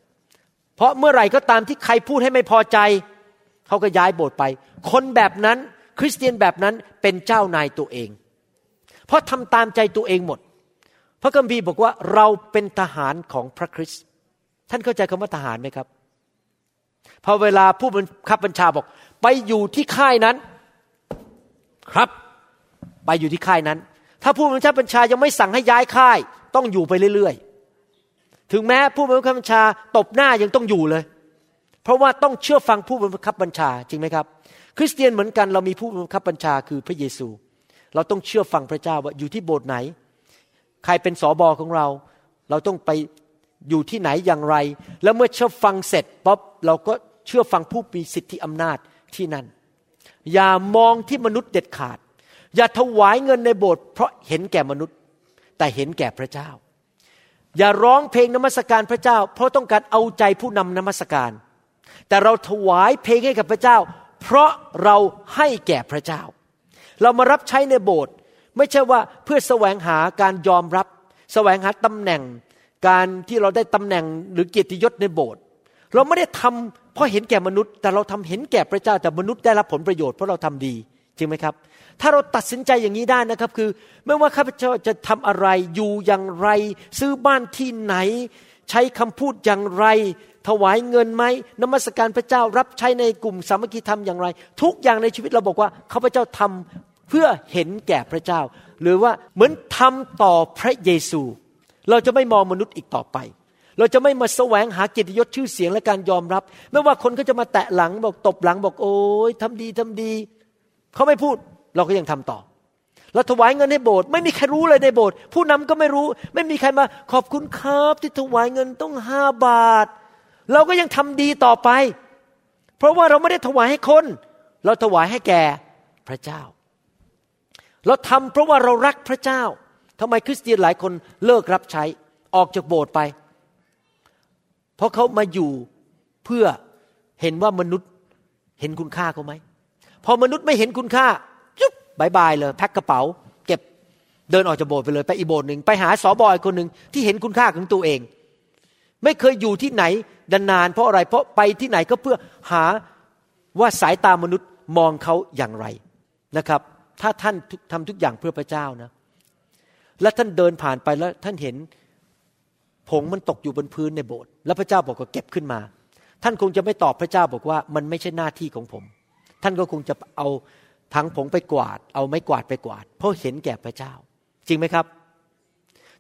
ๆ เพราะเมื่อไหร่ก็ตามที่ใครพูดให้ไม่พอใจ เขาก็ย้ายโบสถ์ไป คนแบบนั้นคริสเตียนแบบนั้นเป็นเจ้านายตัวเอง เพราะทำตามใจตัวเองหมด พระคัมภีร์บอกว่าเราเป็นทหารของพระคริสต์ท่านเข้าใจคำว่าทหารไหมครับ พอเวลาผู้บังคับบัญชาบอก ไปอยู่ที่ค่ายนั้น ครับ ไปอยู่ที่ค่ายนั้น ถ้าผู้บังคับบัญชายังไม่สั่งให้ย้ายค่าย ต้องอยู่ไปเรื่อยๆ ถึงแม้ผู้บังคับบัญชาตบหน้ายังต้องอยู่เลย เพราะว่าต้องเชื่อฟังผู้บังคับบัญชาจริงไหมครับ คริสเตียนเหมือนกันเรามีผู้บังคับบัญชาคือพระเยซู เราต้องเชื่อฟังพระเจ้าว่าอยู่ที่โบสถ์ไหน ใครเป็นสอบอของเรา เราต้องไปอยู่ที่ไหนอย่างไร แล้วเมื่อเชื่อฟังเสร็จป๊บเราก็เชื่อฟังผู้มีสิทธิอำนาจที่นั่น อย่ามองที่มนุษย์เด็ดขาด อย่าถวายเงินในโบสถ์เพราะเห็นแก่มนุษย์ แต่เห็นแก่พระเจ้า อย่าร้องเพลงนมัสการพระเจ้า เพราะต้องการเอาใจผู้นำนมัสการ แต่เราถวายเพลงให้กับพระเจ้า เพราะเราให้แก่พระเจ้า เรามารับใช้ในโบสถ์ไม่ใช่ว่าเพื่อแสวงหาการยอมรับ แสวงหาตำแหน่ง การที่เราได้ตำแหน่งหรือเกียรติยศในโบสถ์เราไม่ได้ทำเพราะเห็นแก่มนุษย์ แต่เราทำเห็นแก่พระเจ้าแต่มนุษย์ได้รับผลประโยชน์เพราะเราทำดี จริงไหมครับ ถ้าเราตัดสินใจอย่างนี้ได้นะครับ คือ ไม่ว่าข้าพเจ้าจะทำอะไรอยู่อย่างไร ซื้อบ้านที่ไหน ใช้คำพูดอย่างไร ถวายเงินไหมนมัสการพระเจ้ารับใช้ในกลุ่มสามัคคีธรรมอย่างไร ทุกอย่างในชีวิตเราบอกว่าข้าพเจ้าทำเพื่อเห็นแก่พระเจ้า หรือว่าเหมือนทำต่อพระเยซู เราจะไม่มองมนุษย์อีกต่อไปเราจะไม่มาแสวงหาเกียรติยศชื่อเสียงและการยอมรับ ไม่ว่าคนเขาจะมาแตะหลังบอกตบหลังบอกโอ้ยทำดีทำดี เขาไม่พูดเราก็ยังทำต่อ เราถวายเงินให้โบสถ์ไม่มีใครรู้เลยในโบสถ์ผู้นำก็ไม่รู้ ไม่มีใครมาขอบคุณครับที่ถวายเงินต้องห้าบาท เราก็ยังทำดีต่อไป เพราะว่าเราไม่ได้ถวายให้คน เราถวายให้แก่พระเจ้า เราทำเพราะว่าเรารักพระเจ้าทำไมคริสเตียนหลายคนเลิกรับใช้ออกจากโบสถ์ไป เพราะเขามาอยู่เพื่อเห็นว่ามนุษย์เห็นคุณค่าเขาไหม พอมนุษย์ไม่เห็นคุณค่ายุบบายบายเลยแพ็คกระเป๋า เก็บเดินออกจากโบสถ์ไปเลยไปอีโบสถ์หนึ่งไปหาสอบอยคนหนึ่งที่เห็นคุณค่าของตัวเอง ไม่เคยอยู่ที่ไหนนานๆเพราะอะไรเพราะไปที่ไหนก็เพื่อหาว่าสายตามนุษย์มองเขาอย่างไรนะครับ ถ้าท่านทำทุกอย่างเพื่อพระเจ้านะ และท่านเดินผ่านไปแล้วท่านเห็นผงมันตกอยู่บนพื้นในโบสถ์แล้วพระเจ้าบอกว่าเก็บขึ้นมา ท่านคงจะไม่ตอบพระเจ้าบอกว่ามันไม่ใช่หน้าที่ของผม ท่านก็คงจะเอาถังผงไปกวาด เอาไม้กวาดไปกวาด เพราะเห็นแก่พระเจ้า จริงไหมครับ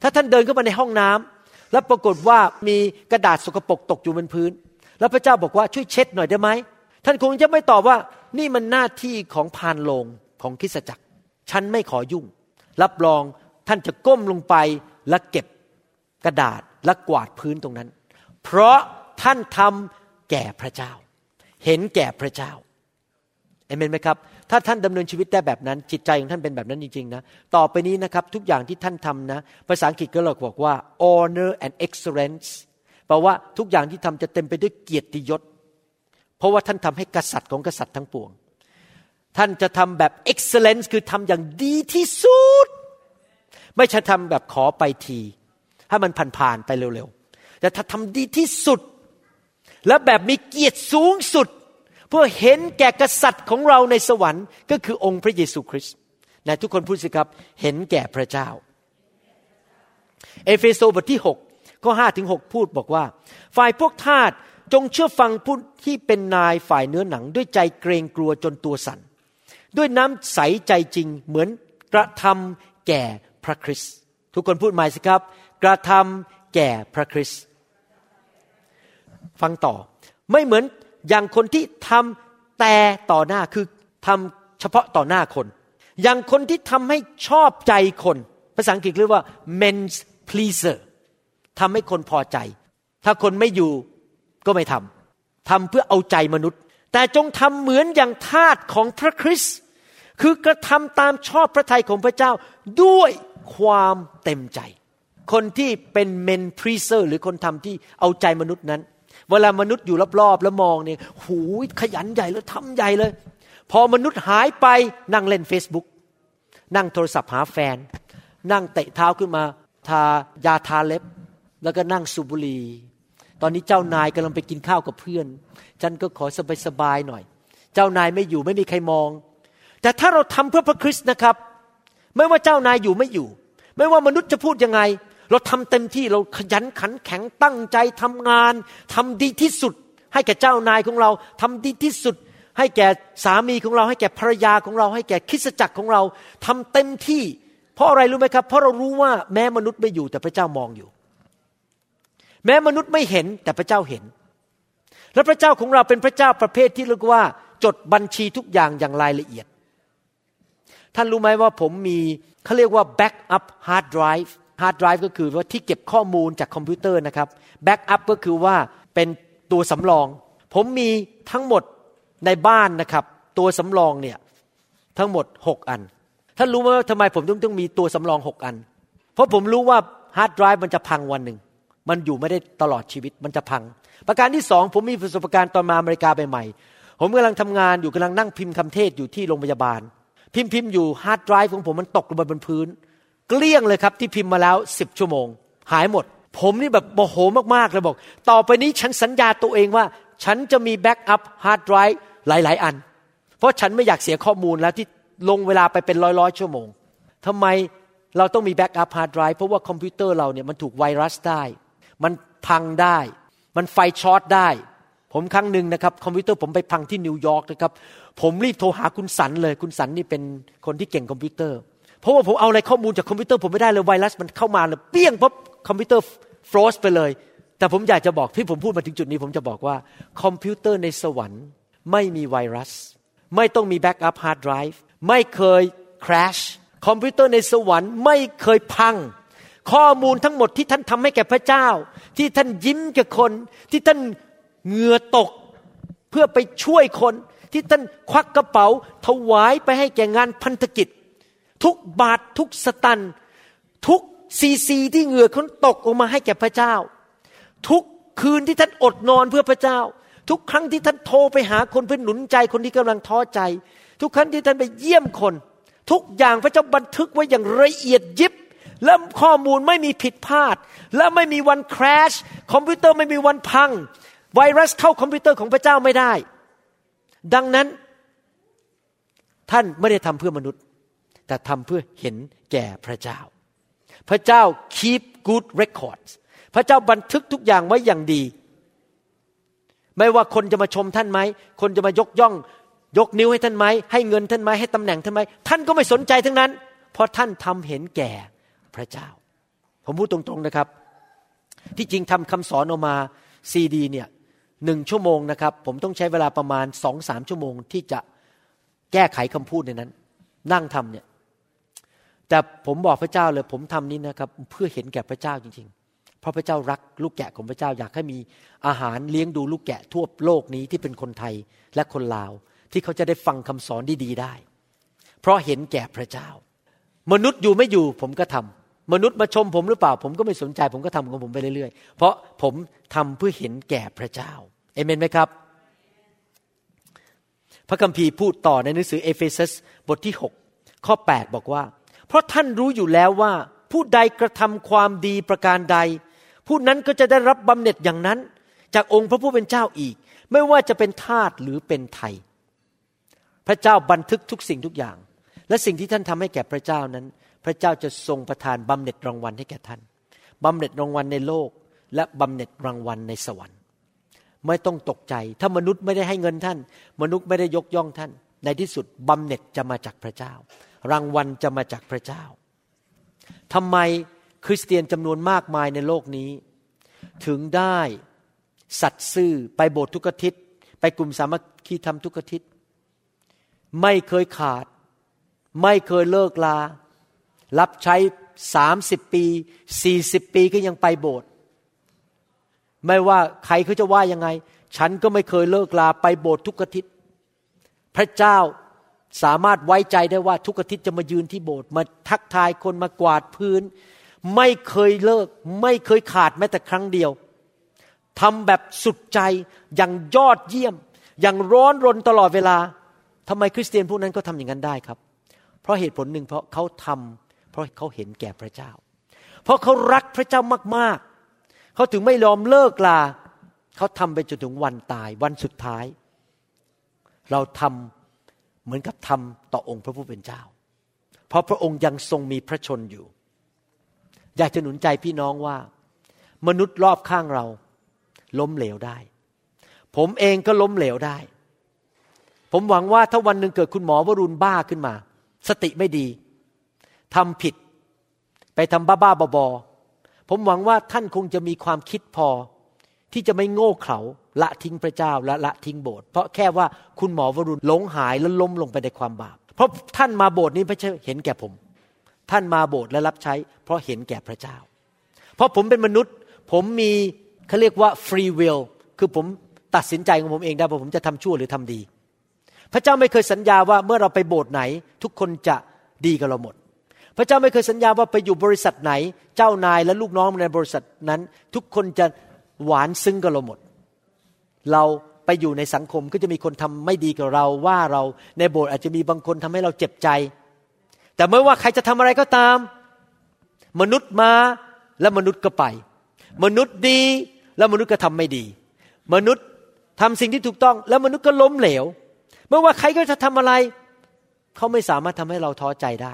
ถ้าท่านเดินเข้ามาในห้องน้ำแล้วปรากฏว่ามีกระดาษสกปรกตกอยู่บนพื้น แล้วพระเจ้าบอกว่าช่วยเช็ดหน่อยได้ไหมท่านคงจะไม่ตอบว่านี่มันหน้าที่ของพานโลงของคริสจักร ฉันไม่ขอยุ่ง รับรองท่านจะก้มลงไปและเก็บกระดาษและกวาดพื้นตรงนั้น เพราะท่านทำแก่พระเจ้า เห็นแก่พระเจ้า เอเมนไหมครับถ้าท่านดำเนินชีวิตได้แบบนั้น จิตใจของท่านเป็นแบบนั้นจริงๆนะต่อไปนี้นะครับทุกอย่างที่ท่านทำนะภาษาอังกฤษก็เราบอกว่า honor and excellence แปลว่าทุกอย่างที่ทำจะเต็มไปด้วยเกียรติยศ เพราะว่าท่านทำให้กษัตริย์ของกษัตริย์ทั้งปวง ท่านจะทำแบบ excellence คือทำอย่างดีที่สุด ไม่ใช่ทำแบบขอไปทีให้มันผ่านๆไปเร็วๆแต่ถ้าทำดีที่สุด และแบบมีเกียรติสูงสุด เพื่อเห็นแก่กษัตริย์ของเราในสวรรค์ ก็คือองค์พระเยซูคริสต์นะทุกคนพูดสิครับเห็นแก่พระเจ้า เอเฟโซบทที่6ข้อ5ถึง6พูดบอกว่า ฝ่ายพวกทาสจงเชื่อฟังผู้ที่เป็นนายฝ่ายเนื้อหนัง ด้วยใจเกรงกลัวจนตัวสั่นด้วยน้ำใสใจจริงเหมือนกระทำแก่พระคริสต์ทุกคนพูดใหม่สิครับ กระทำแก่พระคริสต์ฟังต่อไม่เหมือน อย่างคนที่ทำแต่ต่อหน้าคือทำเฉพาะต่อหน้าคน อย่างคนที่ทำให้ชอบใจคน ภาษาอังกฤษเรียกว่า men's pleaser ทำให้คนพอใจ ถ้าคนไม่อยู่ก็ไม่ทำทำเพื่อเอาใจมนุษย์ แต่จงทำเหมือนอย่างทาสของพระคริสต์คือกระทำตามชอบพระทัยของพระเจ้าด้วยความเต็มใจ คนที่เป็น men pleaser หรือคนทำที่เอาใจมนุษย์นั้น เวลามนุษย์อยู่รอบๆแล้วมองเนี่ยหูยขยันใหญ่เลยทำใหญ่เลย พอมนุษย์หายไปนั่งเล่น Facebook นั่งโทรศัพท์หาแฟน นั่งเตะเท้าขึ้นมา ทายาทาเล็บ แล้วก็นั่งสูบบุหรี่ตอนนี้เจ้านายกำลังไปกินข้าวกับเพื่อน ฉันก็ขอสบายๆหน่อย เจ้านายไม่อยู่ไม่มีใครมอง แต่ถ้าเราทำเพื่อพระคริสต์นะครับ ไม่ว่าเจ้านายอยู่ไม่อยู่ ไม่ว่ามนุษย์จะพูดยังไง เราทำเต็มที่เราขยันขันแข็งตั้งใจทำงานทำดีที่สุด ให้แก่เจ้านายของเราทำดีที่สุด ให้แก่สามีของเรา ให้แก่ภรรยาของเรา ให้แก่คริสจักรของเราทำเต็มที่ เพราะอะไรรู้ไหมครับ เพราะเรารู้ว่าแม้มนุษย์ไม่อยู่แต่พระเจ้ามองอยู่ แม้มนุษย์ไม่เห็นแต่พระเจ้าเห็น และพระเจ้าของเราเป็นพระเจ้าประเภทที่เรียกว่า จดบัญชีทุกอย่างอย่างรายละเอียดท่านรู้ไหมว่าผมมีเขาเรียกว่า backup hard drive hard drive ก็คือว่าที่เก็บข้อมูลจากคอมพิวเตอร์นะครับ backup ก็คือว่าเป็นตัวสำรอง ผมมีทั้งหมดในบ้านนะครับ ตัวสำรองเนี่ยทั้งหมด 6 อันท่านรู้ไหมว่าทำไมผมต้องต้องมีตัวสำรอง6อัน เพราะผมรู้ว่า hard drive มันจะพังวันหนึ่ง มันอยู่ไม่ได้ตลอดชีวิตมันจะพัง ประการที่สองผมมีประสบการณ์ตอนมาอเมริกาใหม่ๆผมกำลังทำงานอยู่กำลังนั่งพิมพ์คำเทศน์อยู่ที่โรงพยาบาล พิมพ์พิมพ์อยู่ hard drive ของผมมันตกลงมาบนพื้น เกลี้ยงเลยครับที่พิมพ์มาแล้วสิบชั่วโมง หายหมด ผมนี่แบบโมโหมากๆเลยบอก ต่อไปนี้ฉันสัญญาตัวเองว่า ฉันจะมี backup hard drive หลาย ๆ อัน เพราะฉันไม่อยากเสียข้อมูลแล้วที่ลงเวลาไปเป็นร้อยร้อยชั่วโมงทำไมเราต้องมี backup hard drive เพราะว่าคอมพิวเตอร์เราเนี่ยมันถูกไวรัสได้ มันพังได้ มันไฟช็อตได้ ผมครั้งหนึ่งนะครับคอมพิวเตอร์ผมไปพังที่นิวยอร์กนะครับผมรีบโทรหาคุณสันเลย คุณสันนี่เป็นคนที่เก่งคอมพิวเตอร์ เพราะว่าผมเอาอะไรข้อมูลจากคอมพิวเตอร์ผมไม่ได้เลยไวรัสมันเข้ามาเลยเปี้ยงปั๊บคอมพิวเตอร์ froze ไปเลย แต่ผมอยากจะบอกที่ผมพูดมาถึงจุดนี้ ผมจะบอกว่าคอมพิวเตอร์ในสวรรค์ไม่มีไวรัส ไม่ต้องมี backup hard drive ไม่เคย crash คอมพิวเตอร์ในสวรรค์ไม่เคยพัง ข้อมูลทั้งหมดที่ท่านทำให้แก่พระเจ้า ที่ท่านยิ้มกับคน ที่ท่านเหงื่อตกเพื่อไปช่วยคน ที่ท่านควักกระเป๋า ถวายไปให้แก่งานพันธกิจ ทุกบาททุกสตัน ทุกซีซีที่เหงื่อเขาตกออกมาให้แก่พระเจ้า ทุกคืนที่ท่านอดนอนเพื่อพระเจ้า ทุกครั้งที่ท่านโทรไปหาคนเพื่อหนุนใจคนที่กำลังท้อใจ ทุกครั้งที่ท่านไปเยี่ยมคน ทุกอย่างพระเจ้าบันทึกไว้อย่างละเอียดยิบและข้อมูลไม่มีผิดพลาด และไม่มีวันคราชคอมพิวเตอร์ไม่มีวันพัง ไวรัสเข้าคอมพิวเตอร์ของพระเจ้าไม่ได้ ดังนั้น ท่านไม่ได้ทำเพื่อมนุษย์ แต่ทำเพื่อเห็นแก่พระเจ้า พระเจ้า keep good records พระเจ้าบันทึกทุกอย่างไว้อย่างดี ไม่ว่าคนจะมาชมท่านไหม คนจะมายกย่อง ยกนิ้วให้ท่านไหม ให้เงินท่านไหม ให้ตำแหน่งท่านไหม ท่านก็ไม่สนใจทั้งนั้น เพราะท่านทำเห็นแก่พระเจ้า ผมพูดตรงๆนะครับ ที่จริงทำคำสอนออกมาซีดีเนี่ยหนึ่งชั่วโมงนะครับ ผมต้องใช้เวลาประมาณสองสามชั่วโมงที่จะแก้ไขคำพูดในนั้น นั่งทำเนี่ย แต่ผมบอกพระเจ้าเลย ผมทำนี้นะครับ เพื่อเห็นแก่พระเจ้าจริง ๆ เพราะพระเจ้ารักลูกแกะของพระเจ้าอยากให้มีอาหารเลี้ยงดูลูกแกะทั่วโลกนี้ที่เป็นคนไทยและคนลาว ที่เขาจะได้ฟังคำสอนดีๆได้ เพราะเห็นแก่พระเจ้า มนุษย์อยู่ไม่อยู่ผมก็ทำมนุษย์มาชมผมหรือเปล่า ผมก็ไม่สนใจ ผมก็ทำของผมไปเรื่อยๆ เพราะผมทำเพื่อเห็นแก่พระเจ้าเอเมนไหมครับพระคัมภีร์พูดต่อในหนังสือเอเฟซัสบทที่ 6 ข้อ 8 บอกว่า เพราะท่านรู้อยู่แล้วว่า ผู้ใดกระทำความดีประการใด ผู้นั้นก็จะได้รับบำเหน็จอย่างนั้น จากองค์พระผู้เป็นเจ้าอีก ไม่ว่าจะเป็นทาสหรือเป็นไทย พระเจ้าบันทึกทุกสิ่งทุกอย่าง และสิ่งที่ท่านทำให้แก่พระเจ้านั้น พระเจ้าจะทรงประทานบำเหน็จรางวัลให้แก่ท่านบำเหน็จรางวัลในโลก และบำเหน็จรางวัลในสวรรค์ ไม่ต้องตกใจ ถ้ามนุษย์ไม่ได้ให้เงินท่าน มนุษย์ไม่ได้ยกย่องท่าน ในที่สุดบำเหน็จจะมาจากพระเจ้า รางวัลจะมาจากพระเจ้าทำไมคริสเตียนจำนวนมากมายในโลกนี้ ถึงได้สัตย์ซื่อไปโบสถ์ทุกอาทิตย์ ไปกลุ่มสามัคคีธรรมทุกอาทิตย์ ไม่เคยขาด ไม่เคยเลิกลา รับใช้สามสิบปีสี่สิบปีก็ยังไปโบสถ์ไม่ว่าใครเขาจะว่ายังไง ฉันก็ไม่เคยเลิกลาไปโบสถ์ทุกอาทิตย์ พระเจ้าสามารถไว้ใจได้ว่าทุกอาทิตย์จะมายืนที่โบสถ์มาทักทายคนมากวาดพื้น ไม่เคยเลิก ไม่เคยขาดแม้แต่ครั้งเดียวทำแบบสุดใจอย่างยอดเยี่ยม อย่างร้อนรนตลอดเวลาทำไมคริสเตียนพวกนั้นก็ทำอย่างนั้นได้ครับ เพราะเหตุผลหนึ่งเพราะเขาทำเพราะเขาเห็นแก่พระเจ้า เพราะเขารักพระเจ้ามากๆ เขาถึงไม่ยอมเลิกลาเขาทำไปจนถึงวันตายวันสุดท้าย เราทำเหมือนกับทำต่อองค์พระผู้เป็นเจ้า เพราะพระองค์ยังทรงมีพระชนอยู่ อยากจะหนุนใจพี่น้องว่า มนุษย์รอบข้างเรา ล้มเหลวได้ ผมเองก็ล้มเหลวได้ ผมหวังว่าถ้าวันหนึ่งเกิดคุณหมอวรุณบ้าขึ้นมา สติไม่ดีทำผิด ไปทำบ้าๆบอๆผมหวังว่าท่านคงจะมีความคิดพอ ที่จะไม่โง่เขลาละทิ้งพระเจ้าและละทิ้งโบสถ์เพราะแค่ว่าคุณหมอวรุณหลงหายและล้มลงไปในความบาป เพราะท่านมาโบสถ์นี้ไม่ใช่เห็นแก่ผม ท่านมาโบสถ์และรับใช้ เพราะเห็นแก่พระเจ้า เพราะผมเป็นมนุษย์ ผมมีเขาเรียกว่า free will คือผมตัดสินใจของผมเองได้ว่าผมจะทำชั่วหรือทำดี พระเจ้าไม่เคยสัญญาว่าเมื่อเราไปโบสถ์ไหน ทุกคนจะดีกับเราหมดพระเจ้าไม่เคยสัญญาว่าไปอยู่บริษัทไหน เจ้านายและลูกน้องในบริษัทนั้น ทุกคนจะ หวานซึ้งกับเราหมด เราไปอยู่ในสังคมก็จะมีคนทำไม่ดีกับเราว่าเราในโบสถ์อาจจะมีบางคนทำให้เราเจ็บใจ แต่ไม่ว่าใครจะทำอะไรก็ตาม มนุษย์มาและมนุษย์ก็ไป มนุษย์ดีแล้วมนุษย์ก็ทำไม่ดี มนุษย์ทำสิ่งที่ถูกต้อง แล้วมนุษย์ก็ล้มเหลวไม่ว่าใครก็จะทำอะไร เขาไม่สามารถทำให้เราท้อใจได้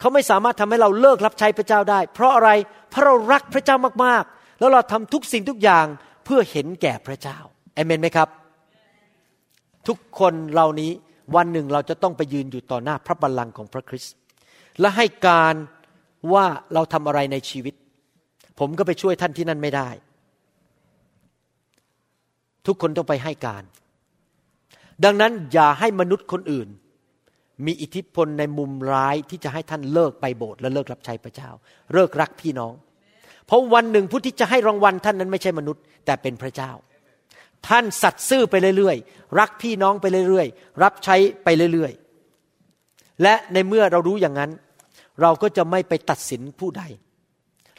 เขาไม่สามารถทำให้เราเลิกรับใช้พระเจ้าได้ เพราะอะไรเพราะเรารักพระเจ้ามากๆ แล้วเราทำทุกสิ่งทุกอย่างเพื่อเห็นแก่พระเจ้าเอเมนไหมครับ ทุกคนเหล่านี้วันหนึ่งเราจะต้องไปยืนอยู่ต่อหน้าพระบัลลังก์ของพระคริสต์และให้การว่าเราทำอะไรในชีวิต ผมก็ไปช่วยท่านที่นั่นไม่ได้ ทุกคนต้องไปให้การ ดังนั้นอย่าให้มนุษย์คนอื่น มีอิทธิพลในมุมร้ายที่จะให้ท่านเลิกไปโบสถ์และเลิกรับใช้พระเจ้า เลิกรักพี่น้อง เพราะวันหนึ่งผู้ที่จะให้รางวัลท่านนั้นไม่ใช่มนุษย์ แต่เป็นพระเจ้า ท่านสัตย์ซื่อไปเรื่อยๆ รักพี่น้องไปเรื่อยๆ รับใช้ไปเรื่อยๆ และในเมื่อเรารู้อย่างนั้น เราก็จะไม่ไปตัดสินผู้ใด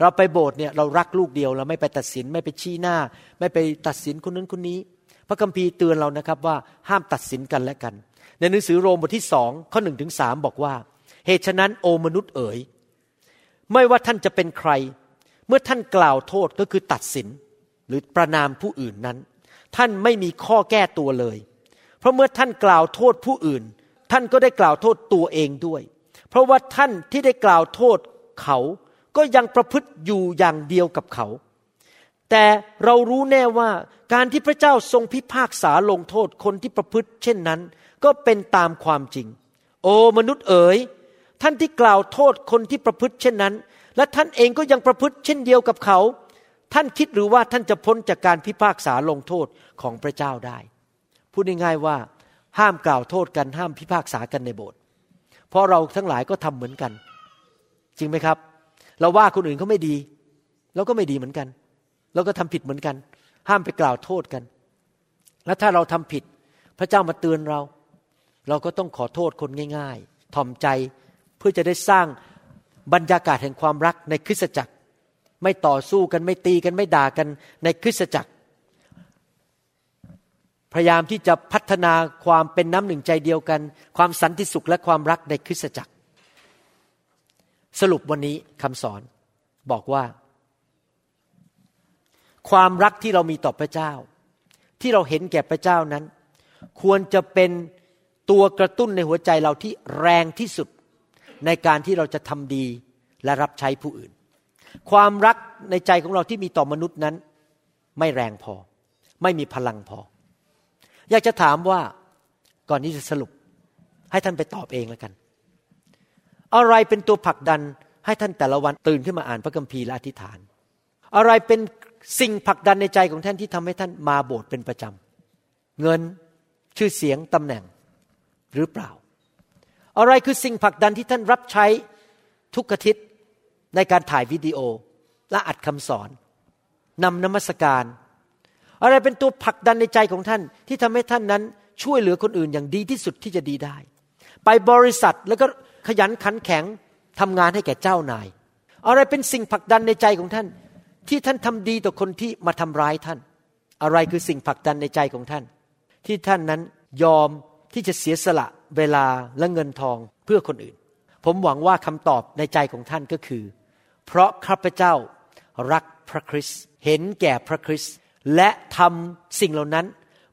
เราไปโบสถ์เนี่ยเรารักลูกเดียวเราไม่ไปตัดสินไม่ไปชี้หน้า ไม่ไปตัดสินคนนั้นคนนี้ พระคัมภีร์เตือนเรานะครับว่าห้ามตัดสินกันและกัน ในหนังสือโรมบทที่สองข้อหนึ่งถึงสามบอกว่า เหตุฉะนั้นโอมนุษย์เอ๋ยไม่ว่าท่านจะเป็นใคร เมื่อท่านกล่าวโทษก็คือตัดสินหรือประนามผู้อื่นนั้น ท่านไม่มีข้อแก้ตัวเลย เพราะเมื่อท่านกล่าวโทษผู้อื่น ท่านก็ได้กล่าวโทษตัวเองด้วย เพราะว่าท่านที่ได้กล่าวโทษเขาก็ยังประพฤติอยู่อย่างเดียวกับเขา แต่เรารู้แน่ว่าการที่พระเจ้าทรงพิพากษาลงโทษคนที่ประพฤติ เช่นนั้น ก็เป็นตามความจริง โอ้มนุษย์เอ๋ยท่านที่กล่าวโทษคนที่ประพฤติเช่นนั้น และท่านเองก็ยังประพฤติเช่นเดียวกับเขา ท่านคิดหรือว่าท่านจะพ้นจากการพิพากษาลงโทษของพระเจ้าได้ พูดง่ายๆว่า ห้ามกล่าวโทษกันห้ามพิพากษากันในโบสถ์เพราะเราทั้งหลายก็ทำเหมือนกัน จริงไหมครับ เราว่าคนอื่นเขาไม่ดีเราก็ไม่ดีเหมือนกันเราก็ทำผิดเหมือนกัน ห้ามไปกล่าวโทษกัน และถ้าเราทำผิดพระเจ้ามาเตือนเรา เราก็ต้องขอโทษคนง่าย ๆ ถ่อมใจเพื่อจะได้สร้าง บรรยากาศแห่งความรักในคริสตจักร ไม่ต่อสู้กันไม่ตีกันไม่ด่ากันในคริสตจักร พยายามที่จะพัฒนาความเป็นน้ำหนึ่งใจเดียวกัน ความสันติสุขและความรักในคริสตจักร สรุปวันนี้คำสอนบอกว่า ความรักที่เรามีต่อพระเจ้า ที่เราเห็นแก่พระเจ้านั้น ควรจะเป็นตัวกระตุ้นในหัวใจเราที่แรงที่สุด ในการที่เราจะทำดีและรับใช้ผู้อื่น ความรักในใจของเราที่มีต่อมนุษย์นั้น ไม่แรงพอ ไม่มีพลังพอ อยากจะถามว่าก่อนที่จะสรุป ให้ท่านไปตอบเองแล้วกัน อะไรเป็นตัวผลักดันให้ท่านแต่ละวันตื่นขึ้นมาอ่านพระคัมภีร์และอธิษฐาน อะไรเป็นสิ่งผลักดันในใจของท่านที่ทำให้ท่านมาโบสถ์เป็นประจำเงินชื่อเสียงตำแหน่งหรือเปล่า อะไรคือสิ่งผลักดันที่ท่านรับใช้ทุกอาทิตย์ในการถ่ายวิดีโอและอัดคำสอนนำนมัสการ อะไรเป็นตัวผลักดันในใจของท่านที่ทำให้ท่านนั้นช่วยเหลือคนอื่นอย่างดีที่สุดที่จะดีได้ ไปบริษัทแล้วก็ขยันขันแข็งทำงานให้แก่เจ้านาย อะไรเป็นสิ่งผลักดันในใจของท่าน ที่ท่านทำดีต่อคนที่มาทำร้ายท่าน อะไรคือสิ่งผลักดันในใจของท่าน ที่ท่านนั้นยอม ที่จะเสียสละเวลาและเงินทองเพื่อคนอื่น ผมหวังว่าคำตอบในใจของท่านก็คือ เพราะข้าพเจ้ารักพระคริสต์เห็นแก่พระคริสต์และทำสิ่งเหล่านั้น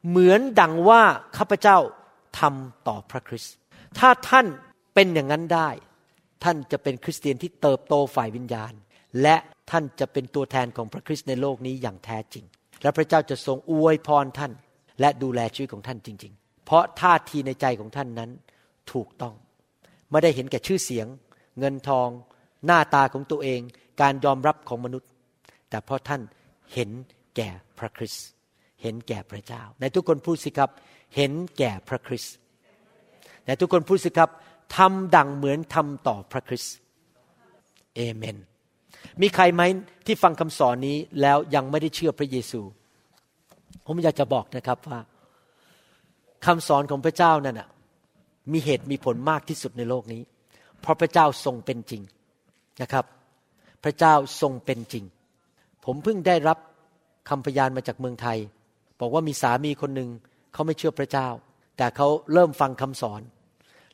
เหมือนดังว่าข้าพเจ้าทำต่อพระคริสต์ถ้าท่านเป็นอย่างนั้นได้ ท่านจะเป็นคริสเตียนที่เติบโตฝ่ายวิญญาณ และท่านจะเป็นตัวแทนของพระคริสต์ในโลกนี้อย่างแท้จริง และพระเจ้าจะทรงอวยพรท่าน และดูแลชีวิตของท่านจริงๆ เพราะท่าทีในใจของท่านนั้นถูกต้อง ไม่ได้เห็นแก่ชื่อเสียง เงินทอง หน้าตาของตัวเอง การยอมรับของมนุษย์ แต่เพราะท่านเห็นแก่พระคริสต์เห็นแก่พระเจ้า ในทุกคนพูดสิครับ เห็นแก่พระคริสต์แต่ทุกคนพูดสิครับทำดังเหมือนทำต่อพระคริสต์เอเมน มีใครไหมที่ฟังคำสอนนี้แล้วยังไม่ได้เชื่อพระเยซู ผมอยากจะบอกนะครับว่า คำสอนของพระเจ้านั่นน่ะมีเหตุมีผลมากที่สุดในโลกนี้ เพราะพระเจ้าทรงเป็นจริงนะครับ พระเจ้าทรงเป็นจริง ผมเพิ่งได้รับคำพยานมาจากเมืองไทย บอกว่ามีสามีคนหนึ่งเขาไม่เชื่อพระเจ้า แต่เขาเริ่มฟังคำสอน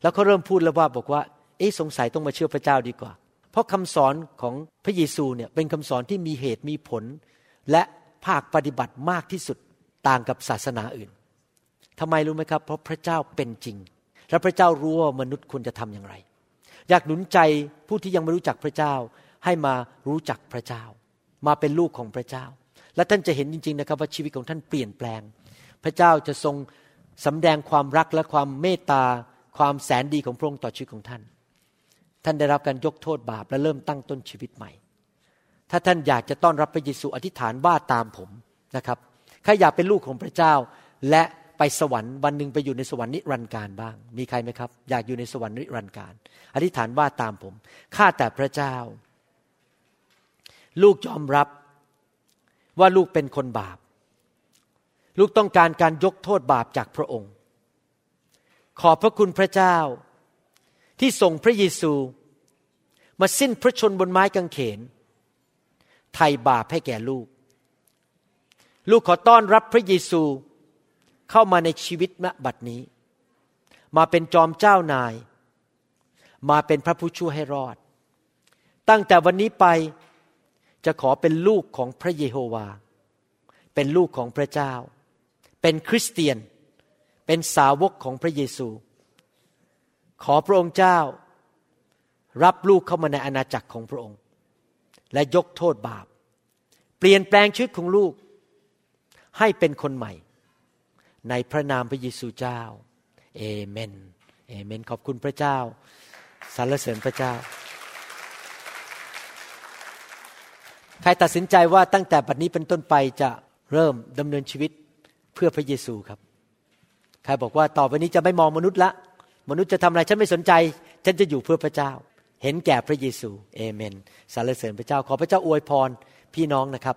แล้วเขาเริ่มพูดแล้วว่าบอกว่า เอ๊ะสงสัยต้องมาเชื่อพระเจ้าดีกว่า เพราะคำสอนของพระเยซูเนี่ยเป็นคำสอนที่มีเหตุมีผล และภาคปฏิบัติมากที่สุดต่างกับศาสนาอื่น ทำไมรู้ไหมครับ เพราะพระเจ้าเป็นจริง และพระเจ้ารู้ว่ามนุษย์ควรจะทำอย่างไร อยากหนุนใจผู้ที่ยังไม่รู้จักพระเจ้า ให้มารู้จักพระเจ้า มาเป็นลูกของพระเจ้า และท่านจะเห็นจริง ๆนะครับ ว่าชีวิตของท่านเปลี่ยนแปลง พระเจ้าจะทรงสำแดงความรักและความเมตตาความแสนดีของพระองค์ต่อชีวิตของท่าน ท่านได้รับการยกโทษบาปและเริ่มตั้งต้นชีวิตใหม่ ถ้าท่านอยากจะต้อนรับพระเยซูอธิษฐานว่าตามผมนะครับใครอยากเป็นลูกของพระเจ้าและ ไปสวรรค์วันหนึ่งไปอยู่ในสวรรค์นิรันดร์การบ้าง มีใครไหมครับ อยากอยู่ในสวรรค์นิรันดร์การ อธิษฐานว่าตามผมข้าแต่พระเจ้า ลูกยอมรับว่าลูกเป็นคนบาป ลูกต้องการการยกโทษบาปจากพระองค์ ขอบพระคุณพระเจ้า ที่ส่งพระเยซู มาสิ้นพระชนบนไม้กางเขนไถ่บาปให้แก่ลูก ลูกขอต้อนรับพระเยซู เข้ามาในชีวิตณบัดนี้ มาเป็นจอมเจ้านาย มาเป็นพระผู้ช่วยให้รอด ตั้งแต่วันนี้ไปจะขอเป็นลูกของพระเยโฮวา เป็นลูกของพระเจ้า เป็นคริสเตียน เป็นสาวกของพระเยซู ขอพระองค์เจ้า รับลูกเข้ามาในอาณาจักรของพระองค์ และยกโทษบาป เปลี่ยนแปลงชีวิตของลูกให้เป็นคนใหม่ ในพระนามพระเยซูเจ้าเอเมนเอเมน ขอบคุณพระเจ้าสรรเสริญพระเจ้า ใครตัดสินใจว่าตั้งแต่บัดนี้เป็นต้นไปจะเริ่มดำเนินชีวิตเพื่อพระเยซูครับ ใครบอกว่าต่อไปนี้จะไม่มองมนุษย์ละ มนุษย์จะทำอะไรฉันไม่สนใจ ฉันจะอยู่เพื่อพระเจ้า เห็นแก่พระเยซูเอเมนสรรเสริญพระเจ้า ขอพระเจ้าอวยพรพี่น้องนะครับ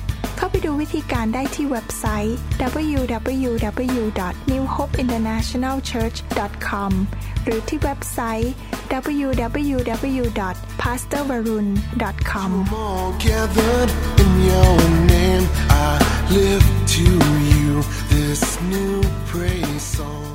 เข้าไปดูวิธีการได้ที่เว็บไซต์ www.newhopeinternationalchurch.com หรือที่เว็บไซต์ www.pastorvarun.com this new praise song.